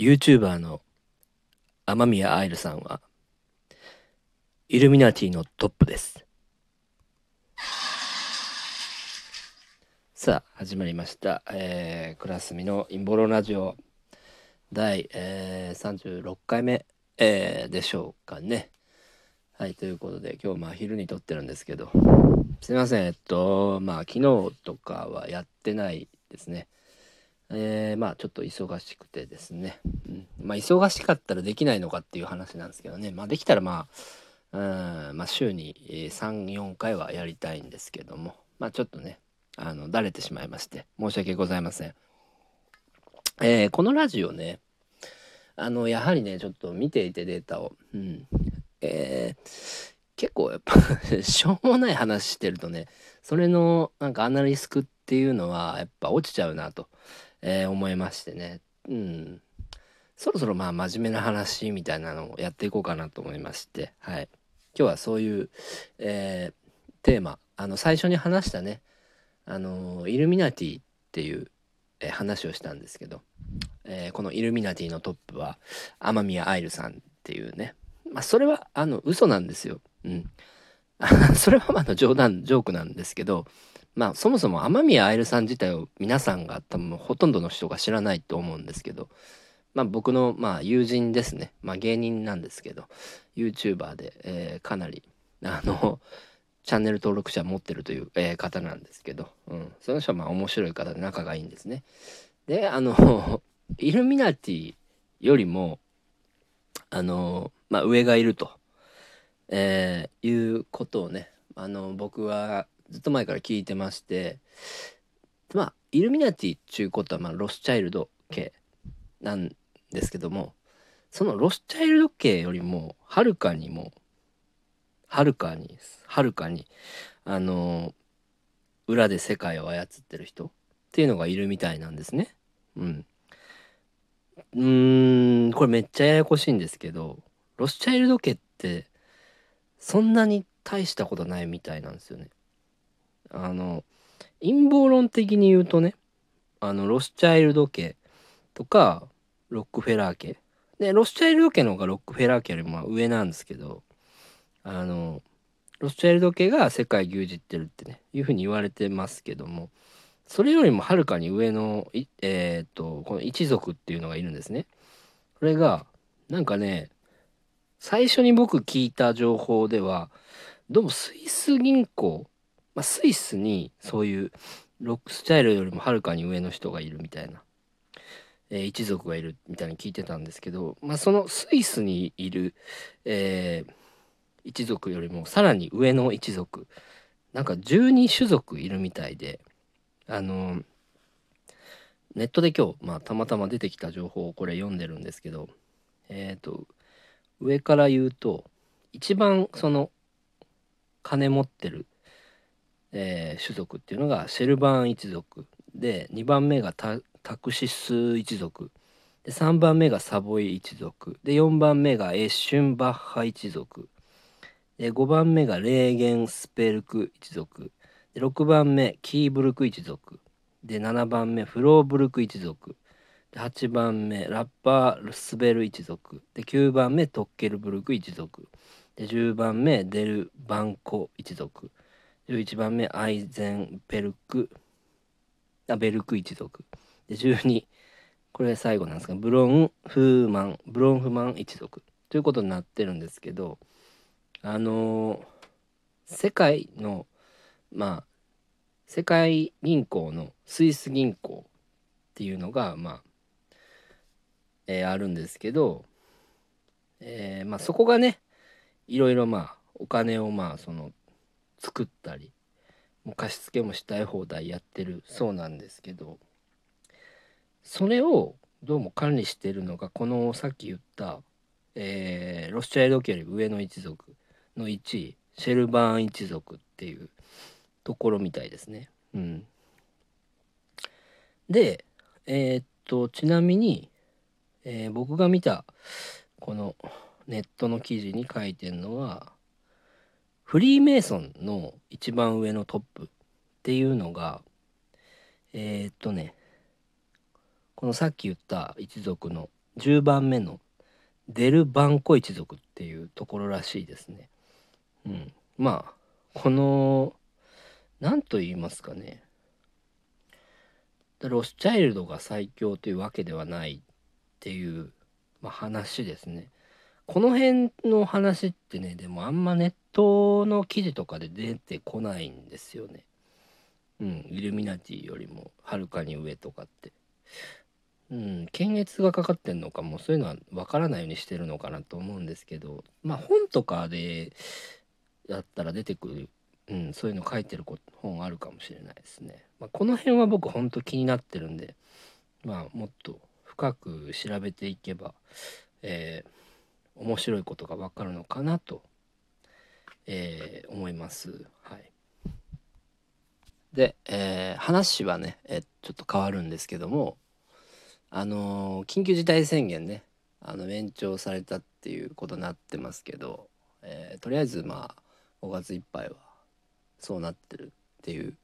YouTuber の雨宮愛流さんはイルミナティのトップです。さあ始まりました、えー、クラスミのインボロラジオ。第、えー、36回目、えーでしょうかね。はいということで今日まあ昼に撮ってるんですけど。すいませんえっとまあ昨日とかはやってないですね。えー、まあちょっと忙しくてですね、うん、まあ忙しかったらできないのかっていう話なんですけどね。まあできたらまあうんまあ週に34回はやりたいんですけども。まあちょっとねあのだれてしまいまして。申し訳ございません。えーこのラジオねあのやはりねちょっと見ていてデータを。うん。えー結構やっぱ しょうもない話してるとねそれのなんかアナリスクっていうのはやっぱ落ちちゃうなと、えー思いましてね。うん。そろそろまあ真面目な話みたいなのをやっていこうかなと思いまして。はい。今日はそういう、えーテーマ。あの最初に話したね。あのイルミナティっていう、えー話をしたんですけど、えーこのイルミナティのトップは雨宮愛流さんっていうね。まあそれはあの嘘なんですよ。うん。それはまあ冗談ジョークなんですけど。まあそもそも雨宮愛流さん自体を皆さんが多分ほとんどの人が知らないと思うんですけどまあ僕のまあ友人ですねまあ芸人なんですけど YouTuber で、えーかなりあのチャンネル登録者持ってるという、えー方なんですけど、うん、その人はまあ面白い方で仲がいいんですね。であの イルミナティよりもあのまあ上がいると、えーいうことをねあの僕はずっと前から聞いてましてまあイルミナティっていうことは、まあ、ロスチャイルド系なんですけどもそのロスチャイルド系よりもはるかにもはるかにはるかにあの裏で世界を操ってる人っていうのがいるみたいなんですね。うん。うーんこれめっちゃややこしいんですけどロスチャイルド家ってそんなに大したことないみたいなんですよね。あの陰謀論的に言うとねあのロスチャイルド家とかロックフェラー家でロスチャイルド家の方がロックフェラー家よりも上なんですけどあのロスチャイルド家が世界牛耳ってるってねいうふうに言われてますけどもそれよりもはるかに上のいえっ、とこの一族っていうのがいるんですね。これがなんかね最初に僕聞いた情報ではどうもスイス銀行、まあ、スイスにそういうロックスタイルよりもはるかに上の人がいるみたいな、えー一族がいるみたいに聞いてたんですけど、まあ、そのスイスにいる、えー一族よりもさらに上の一族なんか12種族いるみたいであのネットで今日、まあ、たまたま出てきた情報をこれ読んでるんですけどえっ、と上から言うと一番その金持ってる、えー種族っていうのがシェルバーン一族で2番目がタクシス一族。で3番目がサボイ一族。で4番目がエッシュンバッハ一族。で5番目がレーゲンスペルク一族。で6番目キーブルク一族。で7番目フローブルク一族。で8番目ラッパールスベル一族。で9番目トッケルブルク一族。で10番目デルバンコ一族。11番目アイゼンペルク。あベルク一族。で12これ最後なんですがブロンフーマンブロンフマン一族。ということになってるんですけどあのー世界のまあ世界銀行のスイス銀行っていうのがまあ、えーあるんですけど、えーまあそこがねいろいろまあお金をまあその作ったりもう貸し付けもしたい放題やってるそうなんですけどそれをどうも管理してるのがこのさっき言った、えーロスチャイルド家より上の一族の1位シェルバーン一族っていうところみたいですね。うん、でえーっとちなみに、えー僕が見たこのネットの記事に書いてるのはフリーメイソンの一番上のトップっていうのがえーっとねこのさっき言った一族の10番目のデル・バンコ一族っていうところらしいですね。うん、まあこの何と言いますかねロスチャイルドが最強というわけではないっていう、まあ、話ですね。この辺の話ってねでもあんまネットの記事とかで出てこないんですよね。うん、イルミナティよりもはるかに上とかって。うん、検閲がかかってんのかもそういうのは分からないようにしてるのかなと思うんですけどまあ本とかでやったら出てくる、うん、そういうの書いてる本あるかもしれないですね。まあ、この辺は僕ほんと気になってるんでまあもっと深く調べていけば、えー、面白いことが分かるのかなと、えー、思います。はい、で、えー、話はね、えちょっと変わるんですけどもあの緊急事態宣言ねあの延長されたっていうことになってますけど、えー、とりあえずまあ5月いっぱいはそうなってるっていう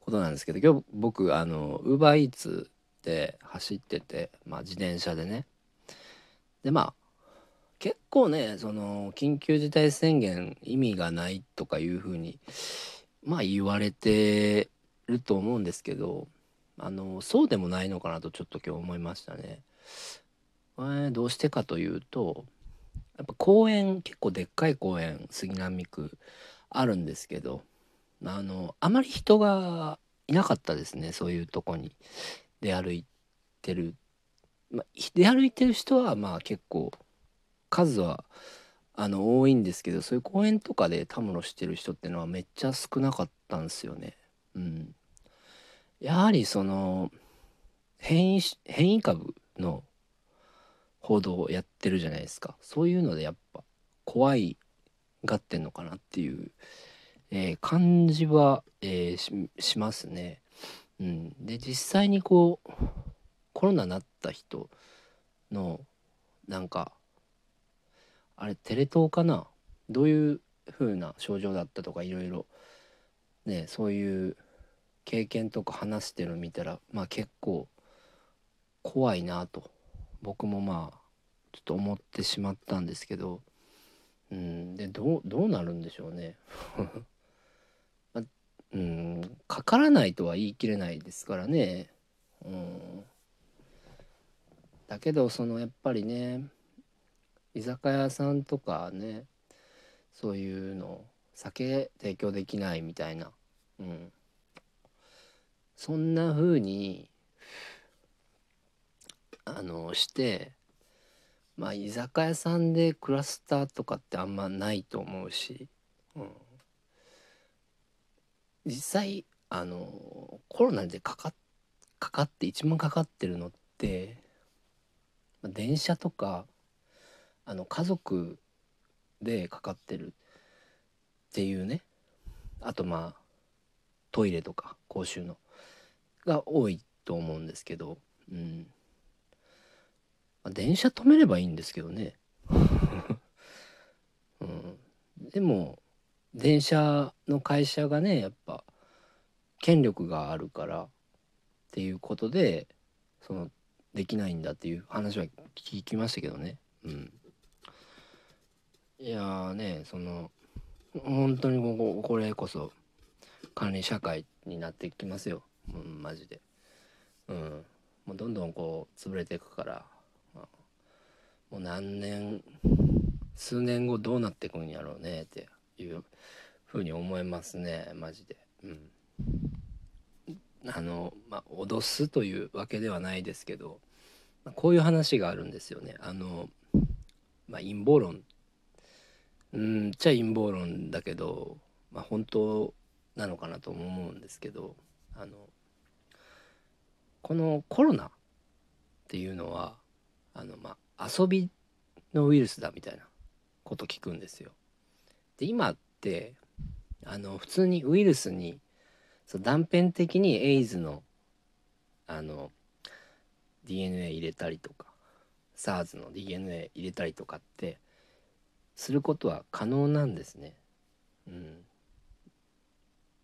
ことなんですけど今日僕あのウーバーイーツで走ってて、まあ、自転車でねでまあ結構ねその緊急事態宣言意味がないとかいうふうにまあ言われてると思うんですけどあのそうでもないのかなとちょっと今日思いましたね。えー、どうしてかというとやっぱ公園結構でっかい公園杉並区あるんですけどあのあまり人がいなかったですねそういうとこに出歩いてる、ま、出歩いてる人はまあ結構数はあの多いんですけどそういう公園とかでたむろしてる人っていうのはめっちゃ少なかったんですよね。うん、やはりその変異変異株の報道をやってるじゃないですかそういうのでやっぱ怖いがってんのかなっていう、えー、感じは、えー、しますね。うん、で実際にこうコロナになった人のなんかあれテレ東かな？どういう風な症状だったとかいろいろねそういう経験とか話してるの見たらまあ結構怖いなと。僕もまあちょっと思ってしまったんですけど。うんでどうどうなるんでしょうね。まうんかからないとは言い切れないですからね。うん。だけどそのやっぱりね居酒屋さんとかねそういうの酒提供できないみたいな、うん、そんな風にあのしてまあ居酒屋さんでクラスターとかってあんまないと思うし、うん、実際あのコロナでかかかかって一番かかってるのって電車とかあの家族でかかってるっていうね。あとまあトイレとか公衆のが多いと思うんですけど、うん。まあ、電車止めればいいんですけどね、うん、でも電車の会社がねやっぱ権力があるからっていうことでそのできないんだっていう話は聞きましたけどね。うん。いやねその本当にこここれこそ管理社会になってきますよ。うん、マジで。うん。もうどんどんこう潰れていくから、まあ、もう何年数年後どうなっていくんやろうねっていうふうに思いますね。マジで。うん。あのまあ脅すというわけではないですけど、まあ、こういう話があるんですよね。あのまあ陰謀論。うんじゃ陰謀論だけどまあ本当なのかなと思うんですけどあのこのコロナっていうのはあの、まあ、遊びのウイルスだみたいなこと聞くんですよ。で今ってあの普通にウイルスにそう断片的にエイズのあの DNA 入れたりとか SARS の DNA 入れたりとかってすることは可能なんですね。うん、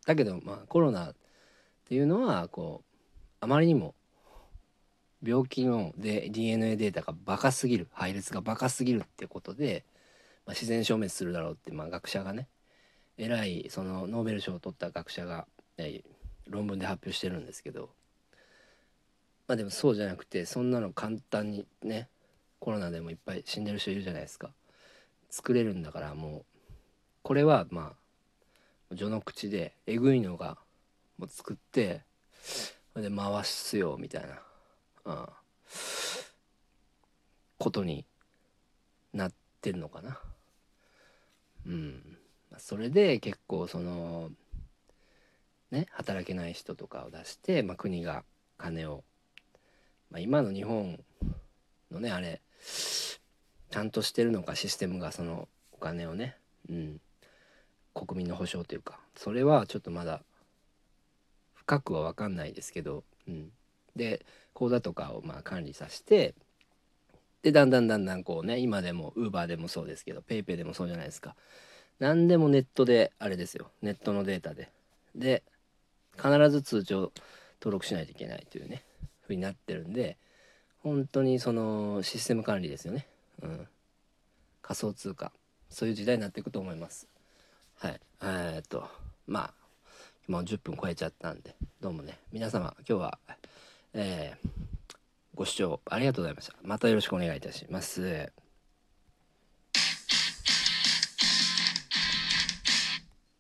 だけどまあコロナっていうのはこうあまりにも病気ので DNA データがバカすぎる配列がバカすぎるってことで、まあ、自然消滅するだろうって、まあ、学者がね偉いそのノーベル賞を取った学者が、え論文で発表してるんですけどまあでもそうじゃなくてそんなの簡単にねコロナでもいっぱい死んでる人いるじゃないですか作れるんだからもうこれはまあ序の口でえぐいのがもう作ってそれで回すよみたいな、うん、ことになってんのかな。うん。それで結構そのね働けない人とかを出して、まあ、国が金を、まあ、今の日本のねあれちゃんとしてるのかシステムがそのお金をね、うん、国民の保障というか。それはちょっとまだ深くは分かんないですけど、うん、で口座とかをまあ管理させて。でだんだんだんだんこうね今でもウーバーでもそうですけど PayPay でもそうじゃないですか。何でもネットであれですよ。ネットのデータで。で必ず通帳登録しないといけないというねふうになってるんで本当にそのシステム管理ですよね、うん、仮想通貨。そういう時代になっていくと思います。はい。えー、っとまあもう10分超えちゃったんでどうもね。皆様今日はえー、ご視聴ありがとうございました。またよろしくお願いいたします。